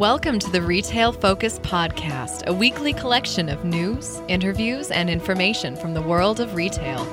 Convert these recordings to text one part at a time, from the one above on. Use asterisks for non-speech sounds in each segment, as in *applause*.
Welcome to the Retail Focus Podcast, a weekly collection of news, interviews, and information from the world of retail.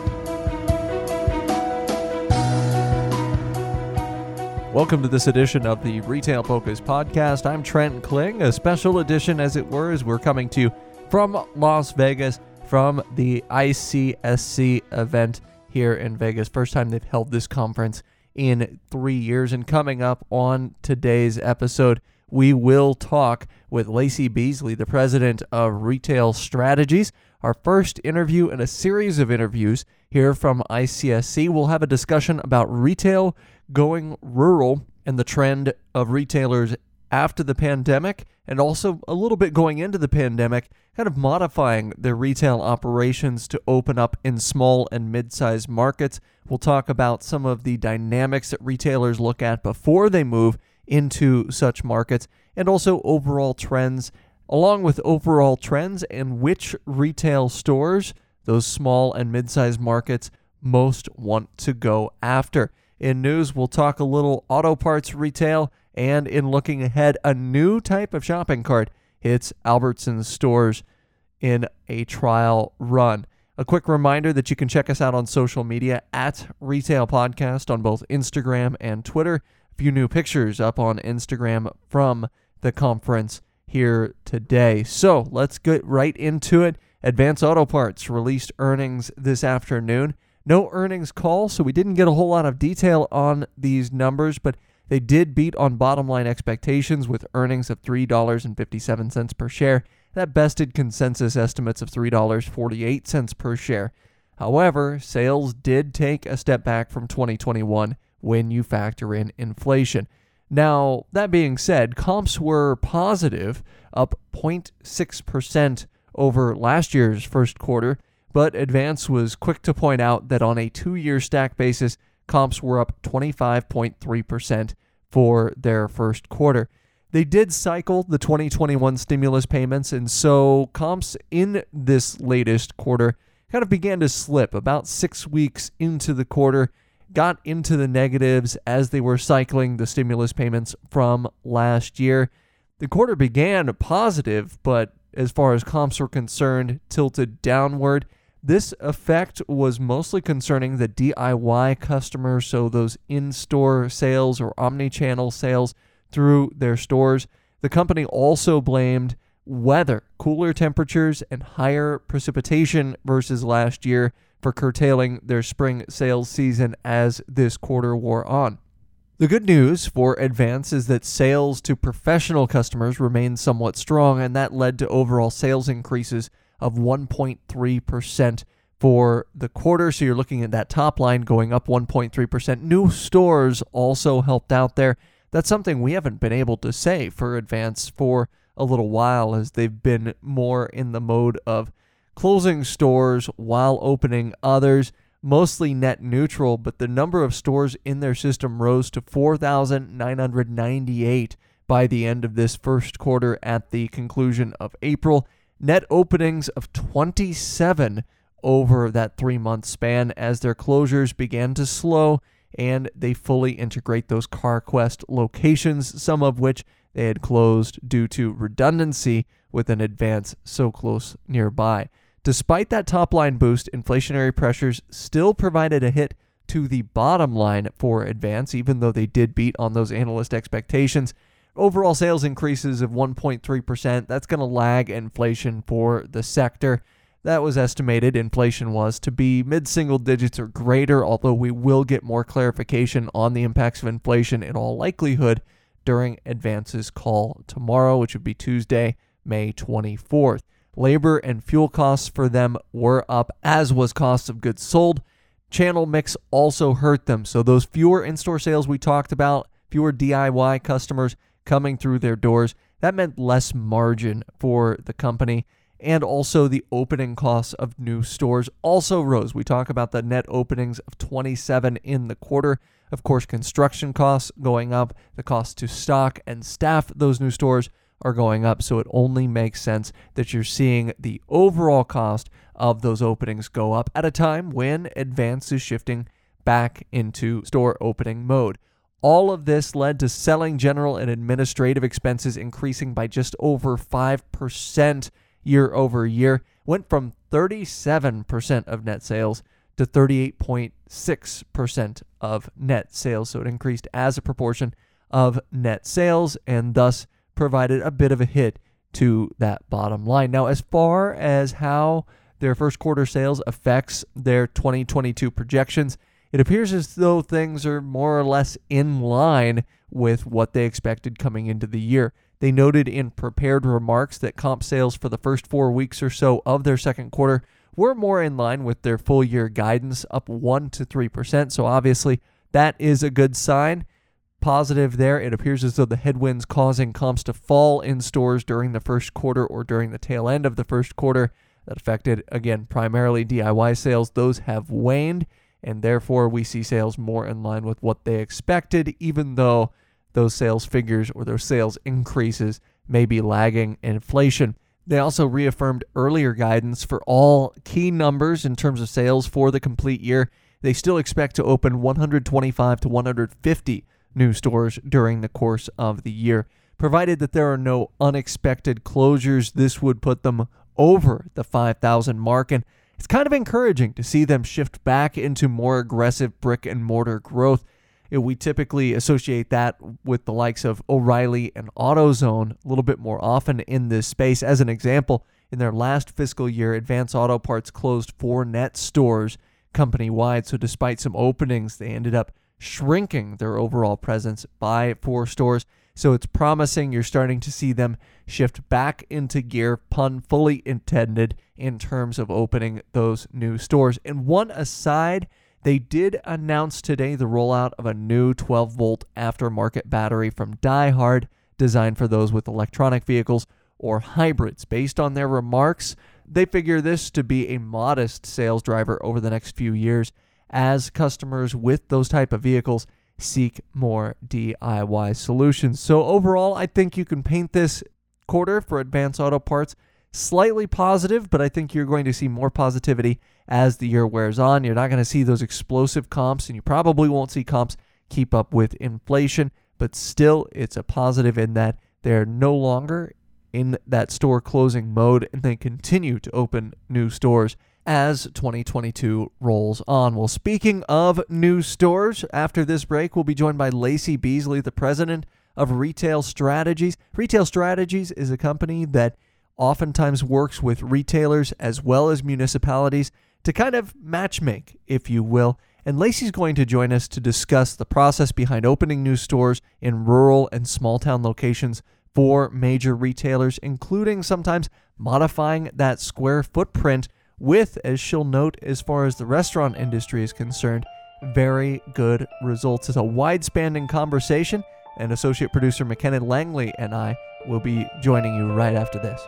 Welcome to this edition of the Retail Focus Podcast. I'm Trent Kling, a special edition, as it were, as we're coming to you from Las Vegas from the ICSC event here in Vegas. First time they've held this conference in three years. And coming up on today's episode, we will talk with Lacy Beasley, the president of Retail Strategies. Our first interview in a series of interviews here from ICSC. We'll have a discussion about retail going rural and the trend of retailers after the pandemic and also a little bit going into the pandemic, kind of modifying their retail operations to open up in small and mid sized markets. We'll talk about some of the dynamics that retailers look at before they move into such markets and also overall trends, along with overall trends and which retail stores those small and mid sized markets most want to go after. In news, we'll talk a little auto parts retail, and in looking ahead, a new type of shopping cart hits Albertsons stores in a trial run. A quick reminder that you can check us out on social media at Retail Podcast on both Instagram and Twitter few new pictures up on Instagram from the conference here today. So let's get right into it. Advance Auto Parts released earnings this afternoon. No earnings call, so we didn't get a whole lot of detail on these numbers, but they did beat on bottom line expectations with earnings of $3.57 per share. That bested consensus estimates of $3.48 per share. However, sales did take a step back from 2021 when you factor in inflation. Now, that being said, comps were positive, up 0.6% over last year's first quarter, but Advance was quick to point out that on a two year stack basis, comps were up 25.3% for their first quarter. They did cycle the 2021 stimulus payments, and so comps in this latest quarter kind of began to slip about six weeks into the quarter got into the negatives as they were cycling the stimulus payments from last year. The quarter began positive, but as far as comps were concerned, tilted downward. This effect was mostly concerning the DIY customers, so those in store sales or omni channel sales through their stores. The company also blamed weather, cooler temperatures, and higher precipitation versus last year for curtailing their spring sales season as this quarter wore on. The good news for Advance is that sales to professional customers remained somewhat strong, and that led to overall sales increases of 1.3% for the quarter. So you're looking at that top line going up 1.3%. New stores also helped out there. That's something we haven't been able to say for Advance for a little while, as they've been more in the mode of closing stores while opening others, mostly net neutral, but the number of stores in their system rose to 4,998 by the end of this first quarter at the conclusion of April. Net openings of 27 over that three month span as their closures began to slow and they fully integrate those CarQuest locations, some of which they had closed due to redundancy with an advance so close nearby. Despite that top line boost, inflationary pressures still provided a hit to the bottom line for Advance, even though they did beat on those analyst expectations. Overall sales increases of 1.3%. That's going to lag inflation for the sector. That was estimated, inflation was, to be mid single digits or greater, although we will get more clarification on the impacts of inflation in all likelihood during Advance's call tomorrow, which would be Tuesday, May 24th. Labor and fuel costs for them were up, as was cost of goods sold. Channel mix also hurt them. So, those fewer in store sales we talked about, fewer DIY customers coming through their doors, that meant less margin for the company. And also, the opening costs of new stores also rose. We talk about the net openings of 27 in the quarter. Of course, construction costs going up, the cost to stock and staff those new stores are going up. So it only makes sense that you're seeing the overall cost of those openings go up at a time when Advance is shifting back into store opening mode. All of this led to selling, general, and administrative expenses increasing by just over 5% year over year. Went from 37% of net sales to 38.6% of net sales. So it increased as a proportion of net sales and thus provided a bit of a hit to that bottom line. Now, as far as how their first quarter sales affects their 2022 projections, it appears as though things are more or less in line with what they expected coming into the year. They noted in prepared remarks that comp sales for the first four weeks or so of their second quarter were more in line with their full year guidance, up 1% to 3%. So obviously, that is a good sign. Positive there. It appears as though the headwinds causing comps to fall in stores during the first quarter or during the tail end of the first quarter that affected, again, primarily DIY sales, those have waned and therefore we see sales more in line with what they expected, even though those sales figures or those sales increases may be lagging inflation. They also reaffirmed earlier guidance for all key numbers in terms of sales for the complete year. They still expect to open 125 to 150 new stores during the course of the year. Provided that there are no unexpected closures, this would put them over the 5,000 mark. And it's kind of encouraging to see them shift back into more aggressive brick and mortar growth. We typically associate that with the likes of O'Reilly and AutoZone a little bit more often in this space. As an example, in their last fiscal year, Advance Auto Parts closed four net stores company wide. So, despite some openings, they ended up shrinking their overall presence by four stores. So it's promising you're starting to see them shift back into gear, pun fully intended, in terms of opening those new stores. And one aside, they did announce today the rollout of a new 12 volt aftermarket battery from DieHard, designed for those with electronic vehicles or hybrids. Based on their remarks, they figure this to be a modest sales driver over the next few years as customers with those type of vehicles seek more DIY solutions. So, overall, I think you can paint this quarter for Advance Auto Parts slightly positive, but I think you're going to see more positivity as the year wears on. You're not going to see those explosive comps, and you probably won't see comps keep up with inflation, but still, it's a positive in that they're no longer in that store closing mode and they continue to open new stores as 2022 rolls on. Well, speaking of new stores, after this break, we'll be joined by Lacy Beasley, the president of Retail Strategies. Retail Strategies is a company that oftentimes works with retailers as well as municipalities to kind of matchmake, if you will. And Lacy's going to join us to discuss the process behind opening new stores in rural and small town locations for major retailers, including sometimes modifying that square footprint with, as she'll note, as far as the restaurant industry is concerned, very good results. It's a wide spanning conversation, and associate producer McKenna Langley and I will be joining you right after this.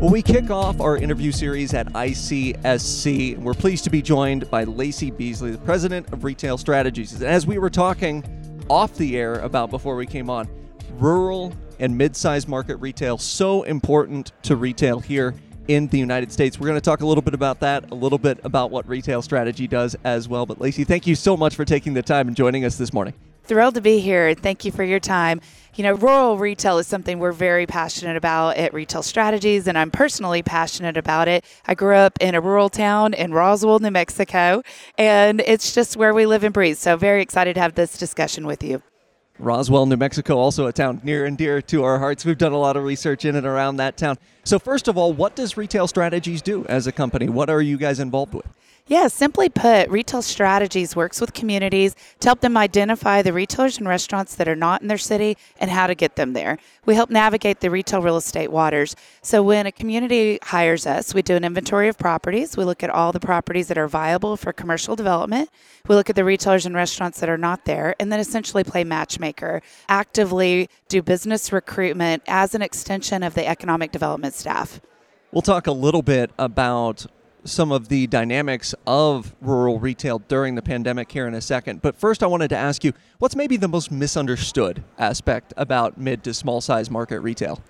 Well, we kick off our interview series at ICSC. We're pleased to be joined by Lacy Beasley, the president of Retail Strategies. And as we were talking off the air about before we came on. Rural and mid-sized market retail so important to retail here in the United States. We're going to talk a little bit about that, a little bit about what retail strategy does as well. But Lacy, thank you so much for taking the time and joining us this morning. Thrilled to be here. And thank you for your time. You know, rural retail is something we're very passionate about at Retail Strategies, and I'm personally passionate about it. I grew up in a rural town in Roswell, New Mexico, and it's just where we live and breathe. So, very excited to have this discussion with you. Roswell, New Mexico, also a town near and dear to our hearts. We've done a lot of research in and around that town. So, first of all, what does Retail Strategies do as a company? What are you guys involved with? Yeah, simply put, Retail Strategies works with communities to help them identify the retailers and restaurants that are not in their city and how to get them there. We help navigate the retail real estate waters. So when a community hires us, we do an inventory of properties. We look at all the properties that are viable for commercial development. We look at the retailers and restaurants that are not there, and then essentially play matchmaker, actively do business recruitment as an extension of the economic development staff. We'll talk a little bit about some of the dynamics of rural retail during the pandemic here in a second. But first, I wanted to ask you what's maybe the most misunderstood aspect about mid to small size market retail?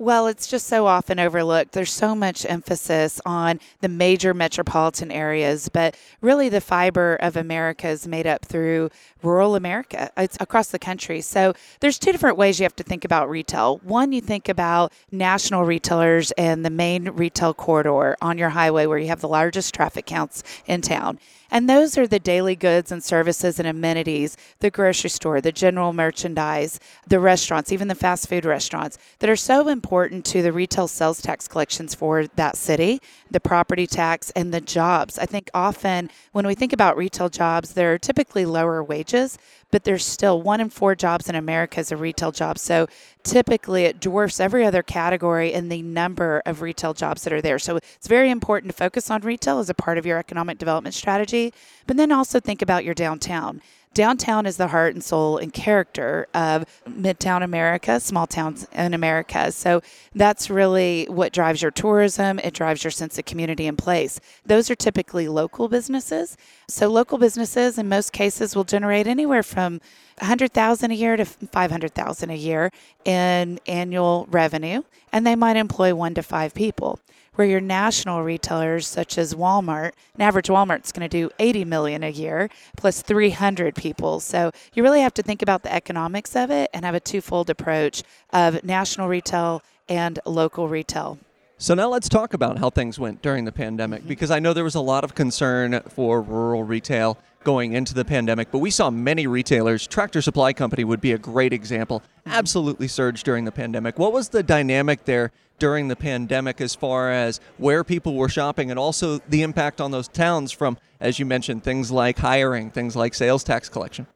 Well, it's just so often overlooked. There's so much emphasis on the major metropolitan areas, but really the fiber of America is made up through rural America. It's across the country. So there's two different ways you have to think about retail. One, you think about national retailers and the main retail corridor on your highway where you have the largest traffic counts in town. And those are the daily goods and services and amenities, the grocery store, the general merchandise, the restaurants, even the fast food restaurants that are so important to the retail sales tax collections for that city, the property tax, and the jobs. I think often when we think about retail jobs, they're typically lower wages, but there's still one in four jobs in America is a retail job. So typically it dwarfs every other category in the number of retail jobs that are there. So it's very important to focus on retail as a part of your economic development strategy, but then also think about your downtown. Downtown is the heart and soul and character of Midtown America, small towns in America. So that's really what drives your tourism. It drives your sense of community and place. Those are typically local businesses. So local businesses, in most cases, will generate anywhere from 100,000 a year to 500,000 a year in annual revenue, and they might employ one to five people where your national retailers such as Walmart, an average Walmart's going to do 80 million a year plus 300 people. So you really have to think about the economics of it and have a twofold approach of national retail and local retail. So now let's talk about how things went during the pandemic mm-hmm. because I know there was a lot of concern for rural retail going into the pandemic, but we saw many retailers, Tractor Supply Company would be a great example, absolutely surged during the pandemic. What was the dynamic there during the pandemic as far as where people were shopping and also the impact on those towns from, as you mentioned, things like hiring, things like sales tax collection?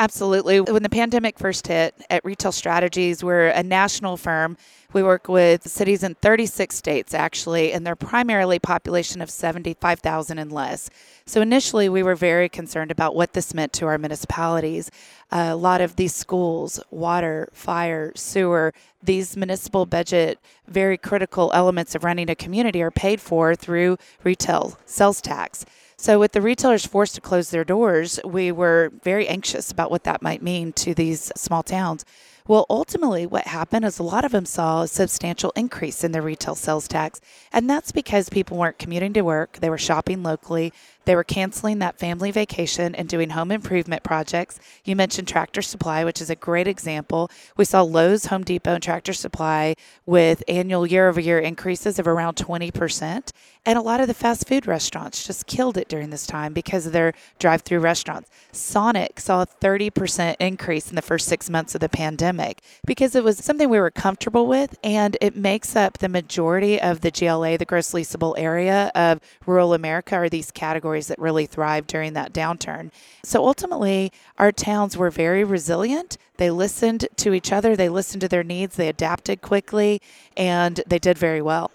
Absolutely. When the pandemic first hit at Retail Strategies, we're a national firm. We work with cities in 36 states, actually, and they're primarily population of 75,000 and less. So initially, we were very concerned about what this meant to our municipalities. Uh, a lot of these schools, water, fire, sewer, these municipal budget, very critical elements of running a community are paid for through retail sales tax. So, with the retailers forced to close their doors, we were very anxious about what that might mean to these small towns. Well, ultimately, what happened is a lot of them saw a substantial increase in their retail sales tax. And that's because people weren't commuting to work, they were shopping locally, they were canceling that family vacation and doing home improvement projects. You mentioned Tractor Supply, which is a great example. We saw Lowe's, Home Depot, and Tractor Supply with annual year over year increases of around 20%. And a lot of the fast food restaurants just killed it during this time because of their drive through restaurants. Sonic saw a 30% increase in the first six months of the pandemic because it was something we were comfortable with and it makes up the majority of the GLA, the gross leasable area of rural America, are these categories that really thrived during that downturn. So ultimately, our towns were very resilient. They listened to each other, they listened to their needs, they adapted quickly, and they did very well.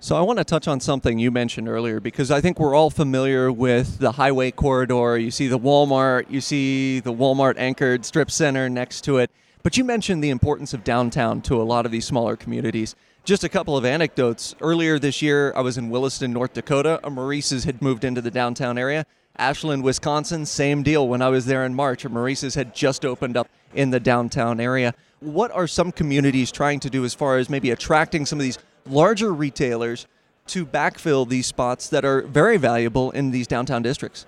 So I want to touch on something you mentioned earlier because I think we're all familiar with the highway corridor. You see the Walmart, you see the Walmart anchored strip center next to it. But you mentioned the importance of downtown to a lot of these smaller communities. Just a couple of anecdotes. Earlier this year, I was in Williston, North Dakota. A Maurice's had moved into the downtown area. Ashland, Wisconsin, same deal. When I was there in March, a Maurice's had just opened up in the downtown area. What are some communities trying to do as far as maybe attracting some of these larger retailers to backfill these spots that are very valuable in these downtown districts?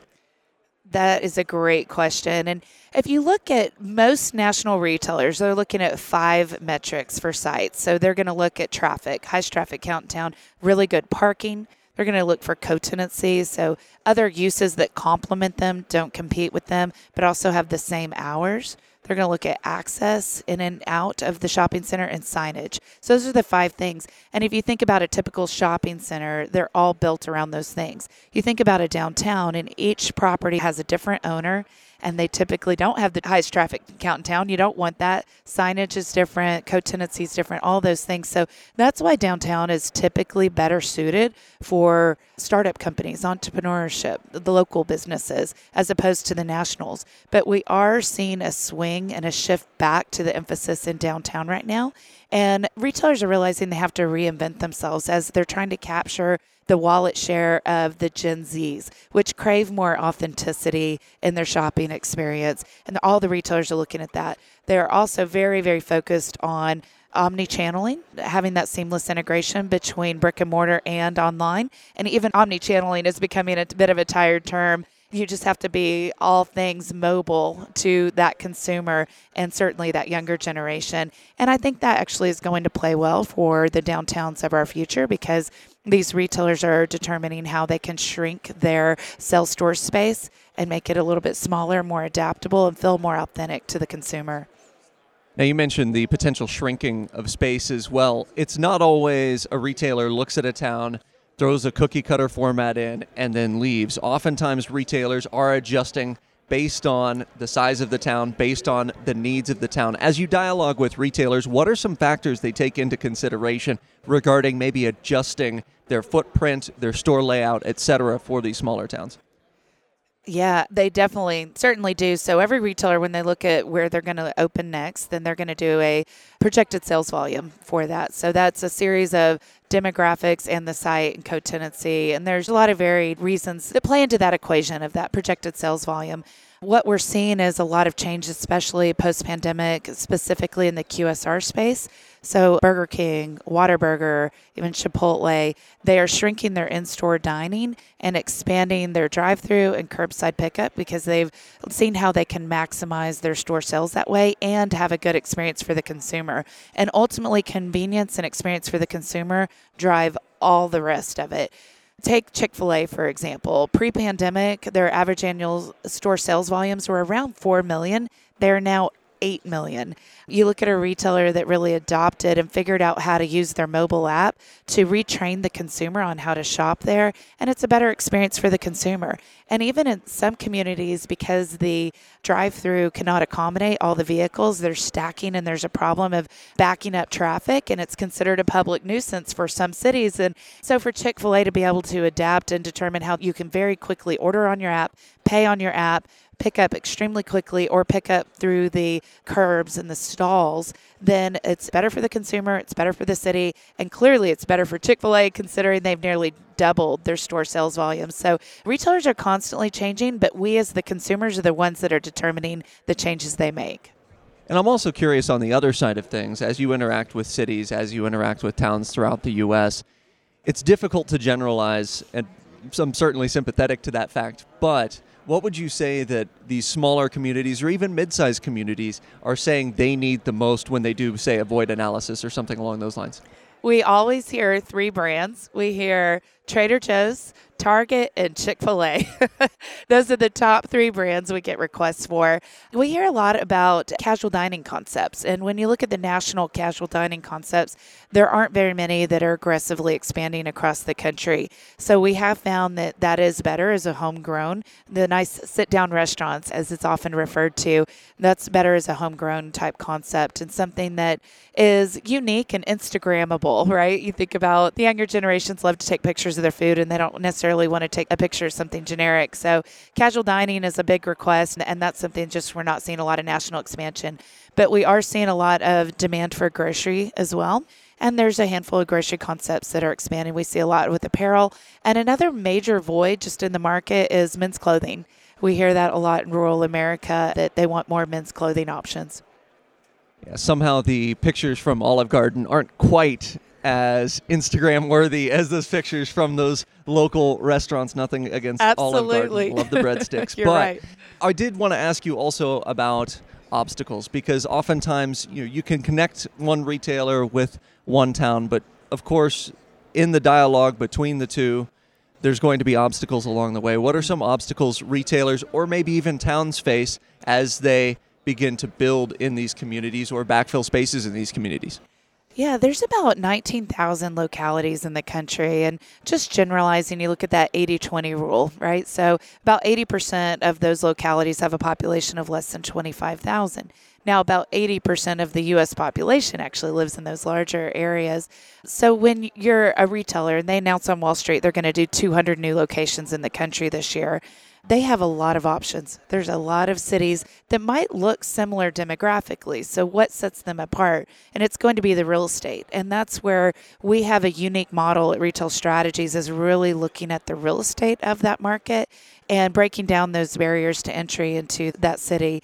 That is a great question. And if you look at most national retailers, they're looking at five metrics for sites. So they're going to look at traffic, highest traffic count in town, really good parking. They're going to look for co-tenancies, so other uses that complement them, don't compete with them, but also have the same hours. They're going to look at access in and out of the shopping center and signage. So those are the five things. And if you think about a typical shopping center, they're all built around those things. You think about a downtown, and each property has a different owner and they typically don't have the highest traffic count in town. You don't want that. Signage is different, co-tenancy is different, all those things. So that's why downtown is typically better suited for startup companies, entrepreneurship, the local businesses, as opposed to the nationals. But we are seeing a swing and a shift back to the emphasis in downtown right now. And retailers are realizing they have to reinvent themselves as they're trying to capture the wallet share of the Gen Zs, which crave more authenticity in their shopping experience. And all the retailers are looking at that. They're also very, very focused on omni channeling, having that seamless integration between brick and mortar and online. And even omni channeling is becoming a bit of a tired term you just have to be all things mobile to that consumer and certainly that younger generation. And I think that actually is going to play well for the downtowns of our future because these retailers are determining how they can shrink their sales store space and make it a little bit smaller, more adaptable, and feel more authentic to the consumer. Now, you mentioned the potential shrinking of space as well. It's not always a retailer looks at a town, throws a cookie cutter format in, and then leaves. Oftentimes, retailers are adjusting based on the size of the town, based on the needs of the town. As you dialogue with retailers, what are some factors they take into consideration regarding maybe adjusting their footprint, their store layout, etc., for these smaller towns? Yeah, they definitely certainly do. So every retailer, when they look at where they're going to open next, then they're going to do a projected sales volume for that. So that's a series of demographics and the site and co-tenancy, and there's a lot of varied reasons that play into that equation of that projected sales volume. What we're seeing is a lot of change, especially post pandemic, specifically in the QSR space. So, Burger King, Whataburger, even Chipotle, they are shrinking their in store dining and expanding their drive through and curbside pickup because they've seen how they can maximize their store sales that way and have a good experience for the consumer. And ultimately, convenience and experience for the consumer drive all the rest of it. Take Chick fil A, for example. Pre pandemic, their average annual store sales volumes were around 4 million. They're now 8 million. You look at a retailer that really adopted and figured out how to use their mobile app to retrain the consumer on how to shop there, and it's a better experience for the consumer. And even in some communities, because the drive through cannot accommodate all the vehicles, they're stacking and there's a problem of backing up traffic, and it's considered a public nuisance for some cities. And so, for Chick fil A to be able to adapt and determine how you can very quickly order on your app, pay on your app, pick up extremely quickly or pick up through the curbs and the stalls, then it's better for the consumer, it's better for the city, and clearly it's better for Chick fil A considering they've nearly doubled their store sales volume. So retailers are constantly changing, but we as the consumers are the ones that are determining the changes they make. And I'm also curious on the other side of things, as you interact with cities, as you interact with towns throughout the U.S., it's difficult to generalize, and I'm certainly sympathetic to that fact, but what would you say that these smaller communities or even mid-sized communities are saying they need the most when they do say a void analysis or something along those lines? We always hear three brands. We hear Trader Joe's, Target, and Chick fil A. *laughs* Those are the top three brands we get requests for. We hear a lot about casual dining concepts. And when you look at the national casual dining concepts, there aren't very many that are aggressively expanding across the country. So we have found that that is better as a homegrown. The nice sit down restaurants, as it's often referred to, that's better as a homegrown type concept and something that is unique and Instagrammable, right? You think about the younger generations love to take pictures of their food and they don't necessarily want to take a picture of something generic. So casual dining is a big request, and that's something just we're not seeing a lot of national expansion. But we are seeing a lot of demand for grocery as well. And there's a handful of grocery concepts that are expanding. We see a lot with apparel. And another major void just in the market is men's clothing. We hear that a lot in rural America that they want more men's clothing options. Yeah, somehow the pictures from Olive Garden aren't quite as Instagram worthy as those pictures from those local restaurants. Nothing against Absolutely. Olive Garden. Love the breadsticks. *laughs* You're but right. I did want to ask you also about obstacles because oftentimes you know, you can connect one retailer with one town, but of course, in the dialogue between the two, there's going to be obstacles along the way. What are some obstacles retailers or maybe even towns face as they begin to build in these communities or backfill spaces in these communities? Yeah, there's about 19,000 localities in the country. And just generalizing, you look at that 80 20 rule, right? So about 80% of those localities have a population of less than 25,000. Now, about 80% of the U.S. population actually lives in those larger areas. So, when you're a retailer and they announce on Wall Street they're going to do 200 new locations in the country this year, they have a lot of options. There's a lot of cities that might look similar demographically. So, what sets them apart? And it's going to be the real estate. And that's where we have a unique model at Retail Strategies, is really looking at the real estate of that market and breaking down those barriers to entry into that city.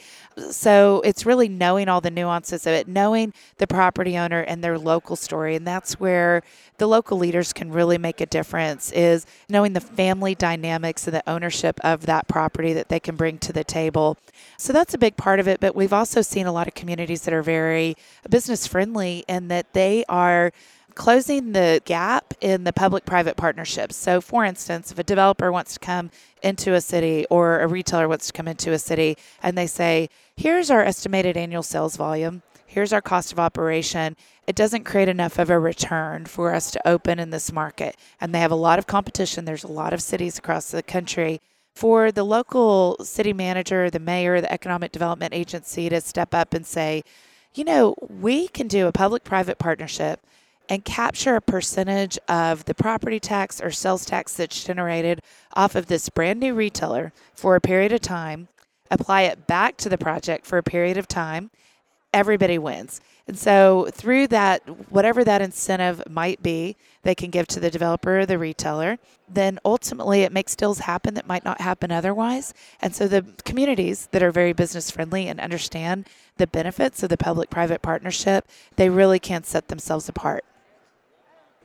So it's really knowing all the nuances of it, knowing the property owner and their local story. And that's where the local leaders can really make a difference is knowing the family dynamics and the ownership of that property that they can bring to the table. So that's a big part of it. But we've also seen a lot of communities that are very business friendly and that they are closing the gap in the public private partnerships. So, for instance, if a developer wants to come into a city or a retailer wants to come into a city and they say, here's our estimated annual sales volume, here's our cost of operation, it doesn't create enough of a return for us to open in this market. And they have a lot of competition, there's a lot of cities across the country. For the local city manager, the mayor, the economic development agency to step up and say, you know, we can do a public private partnership and capture a percentage of the property tax or sales tax that's generated off of this brand new retailer for a period of time, apply it back to the project for a period of time, everybody wins. And so, through that, whatever that incentive might be, they can give to the developer or the retailer. Then ultimately, it makes deals happen that might not happen otherwise. And so, the communities that are very business friendly and understand the benefits of the public private partnership, they really can set themselves apart.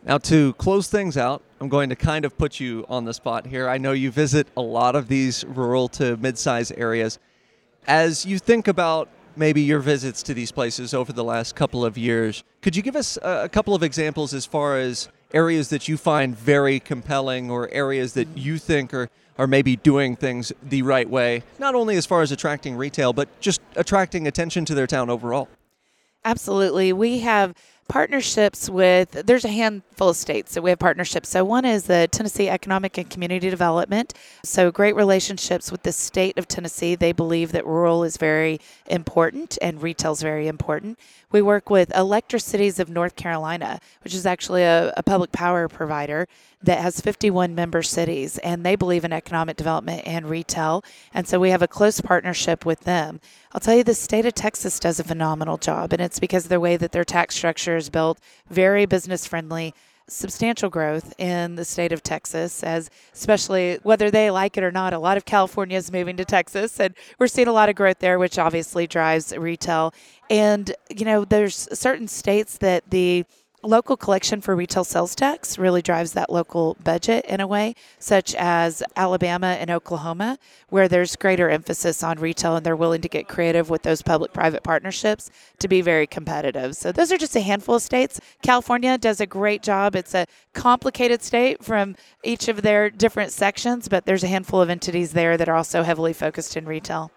Now, to close things out, I'm going to kind of put you on the spot here. I know you visit a lot of these rural to mid sized areas. As you think about maybe your visits to these places over the last couple of years, could you give us a couple of examples as far as areas that you find very compelling or areas that you think are, are maybe doing things the right way, not only as far as attracting retail, but just attracting attention to their town overall? Absolutely. We have partnerships with there's a handful of states that we have partnerships. So one is the tennessee economic and community development. So great relationships with the state of tennessee. They believe that rural is very important and retail is very important. We work with electricities of north carolina which is actually a, a public power provider that has 51 member cities, and they believe in economic development and retail. And so we have a close partnership with them. I'll tell you, the state of Texas does a phenomenal job, and it's because of the way that their tax structure is built, very business friendly substantial growth in the state of Texas, as especially whether they like it or not, a lot of California is moving to Texas, and we're seeing a lot of growth there, which obviously drives retail. And you know, there's certain states that the local collection for retail sales tax really drives that local budget in a way, such as Alabama and Oklahoma, where there's greater emphasis on retail and they're willing to get creative with those public private partnerships to be very competitive. So, those are just a handful of states. California does a great job. It's a complicated state from each of their different sections, but there's a handful of entities there that are also heavily focused in retail.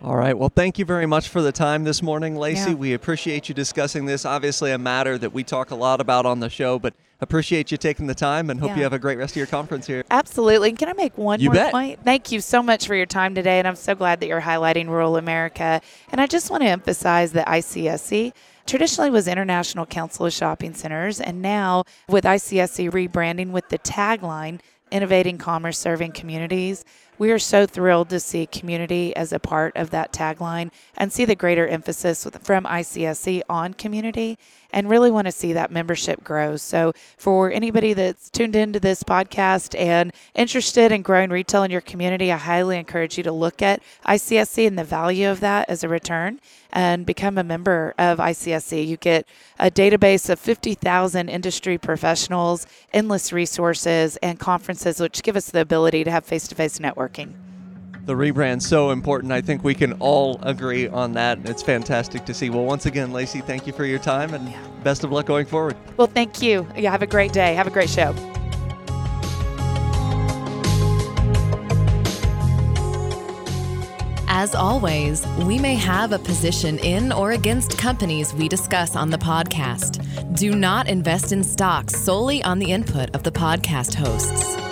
All right. Well, thank you very much for the time this morning, Lacy. Yeah. We appreciate you discussing this. Obviously, a matter that we talk a lot about on the show, but appreciate you taking the time and hope Yeah. you have a great rest of your conference here. Absolutely. Can I make one You more bet. point? Thank you so much for your time today. And I'm so glad that you're highlighting rural America. And I just want to emphasize that ICSC traditionally was International Council of Shopping Centers. And now with ICSC rebranding with the tagline, Innovating Commerce, Serving Communities, we are so thrilled to see community as a part of that tagline and see the greater emphasis from ICSC on community and really want to see that membership grow. So, for anybody that's tuned into this podcast and interested in growing retail in your community, I highly encourage you to look at ICSC and the value of that as a return and become a member of ICSC. You get a database of 50,000 industry professionals, endless resources, and conferences, which give us the ability to have face to face networking. The rebrand's so important. I think we can all agree on that. It's fantastic to see. Well, once again, Lacy, thank you for your time and best of luck going forward. Well, thank you. Yeah, have a great day. Have a great show. As always, we may have a position in or against companies we discuss on the podcast. Do not invest in stocks solely on the input of the podcast hosts.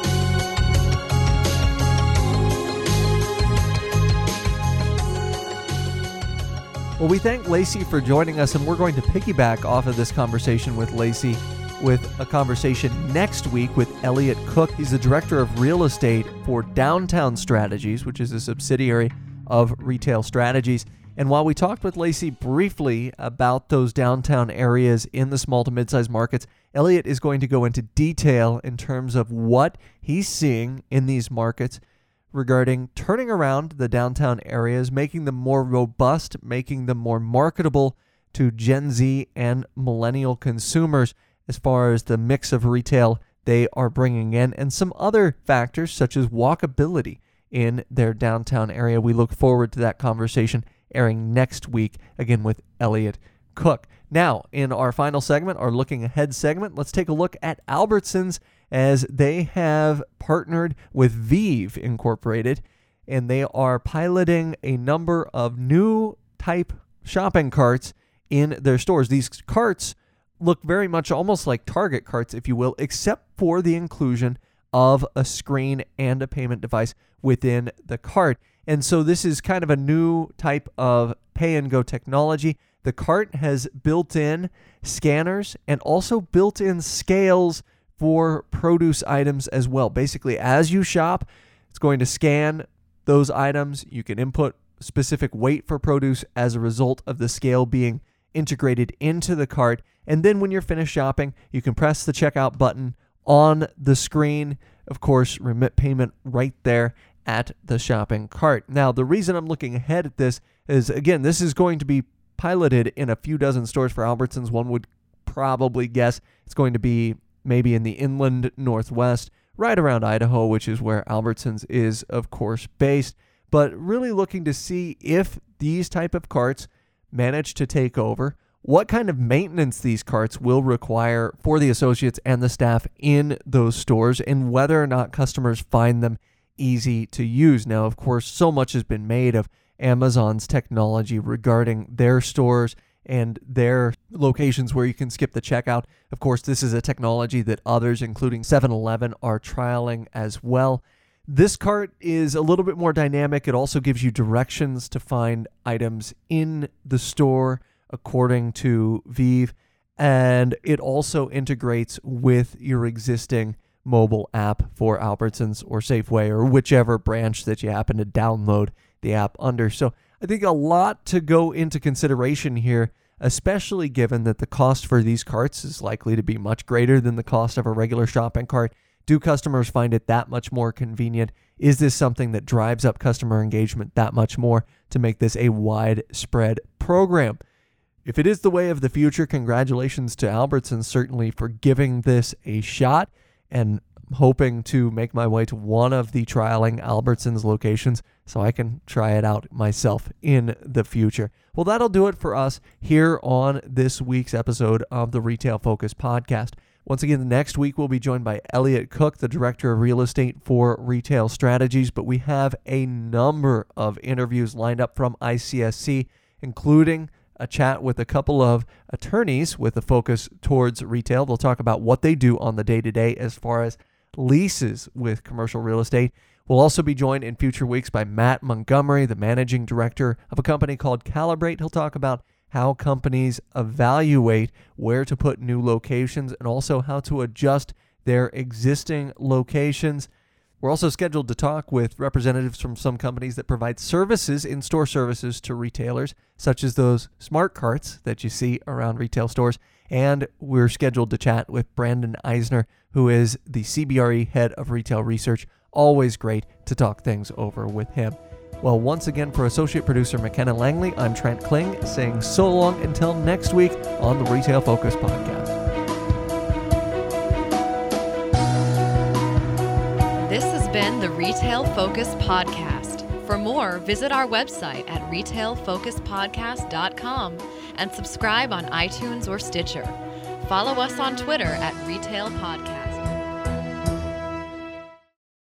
Well, we thank Lacy for joining us, and we're going to piggyback off of this conversation with Lacy with a conversation next week with Elliot Cook. He's the director of real estate for Downtown Strategies, which is a subsidiary of Retail Strategies. And while we talked with Lacy briefly about those downtown areas in the small to mid-sized markets, Elliot is going to go into detail in terms of what he's seeing in these markets regarding turning around the downtown areas, making them more robust, making them more marketable to Gen Z and millennial consumers as far as the mix of retail they are bringing in, and some other factors such as walkability in their downtown area. We look forward to that conversation airing next week, again with Elliot Cook. Now, in our final segment, our looking ahead segment, let's take a look at Albertsons as they have partnered with Veeve Incorporated and they are piloting a number of new type shopping carts in their stores. These carts look very much almost like Target carts, if you will, except for the inclusion of a screen and a payment device within the cart. And so this is kind of a new type of pay and go technology. The cart has built in scanners and also built in scales for produce items as well. Basically, as you shop, it's going to scan those items. You can input specific weight for produce as a result of the scale being integrated into the cart. And then when you're finished shopping, you can press the checkout button on the screen. Of course, remit payment right there at the shopping cart. Now, the reason I'm looking ahead at this is again, this is going to be piloted in a few dozen stores for Albertsons. One would probably guess it's going to be maybe in the inland northwest, right around Idaho, which is where Albertsons is, of course, based. But really looking to see if these type of carts manage to take over, what kind of maintenance these carts will require for the associates and the staff in those stores, and whether or not customers find them easy to use. Now, of course, so much has been made of Amazon's technology regarding their stores and their locations where you can skip the checkout. Of course, this is a technology that others, including 7 Eleven, are trialing as well. This cart is a little bit more dynamic. It also gives you directions to find items in the store according to Veeve. And it also integrates with your existing mobile app for Albertsons or Safeway or whichever branch that you happen to download the app under. So I think a lot to go into consideration here, especially given that the cost for these carts is likely to be much greater than the cost of a regular shopping cart. Do customers find it that much more convenient? Is this something that drives up customer engagement that much more to make this a widespread program? If it is the way of the future, congratulations to Albertsons certainly for giving this a shot and hoping to make my way to one of the trialing Albertsons locations so I can try it out myself in the future. Well, that'll do it for us here on this week's episode of the Retail Focus podcast. Once again, next week we'll be joined by Elliot Cook, the Director of Real Estate for Retail Strategies, but we have a number of interviews lined up from ICSC, including a chat with a couple of attorneys with a focus towards retail. They'll talk about what they do on the day to day as far as leases with commercial real estate. We'll also be joined in future weeks by Matt Montgomery, the managing director of a company called Calibrate. He'll talk about how companies evaluate where to put new locations and also how to adjust their existing locations. We're also scheduled to talk with representatives from some companies that provide services, in store services to retailers, such as those smart carts that you see around retail stores. And we're scheduled to chat with Brandon Isner, who is the CBRE head of retail research. Always great to talk things over with him. Well, once again, for associate producer McKenna Langley, I'm Trent Kling saying so long until next week on the Retail Focus podcast. This has been the Retail Focus Podcast. For more, visit our website at retailfocuspodcast.com and subscribe on iTunes or Stitcher. Follow us on Twitter at Retail Podcast.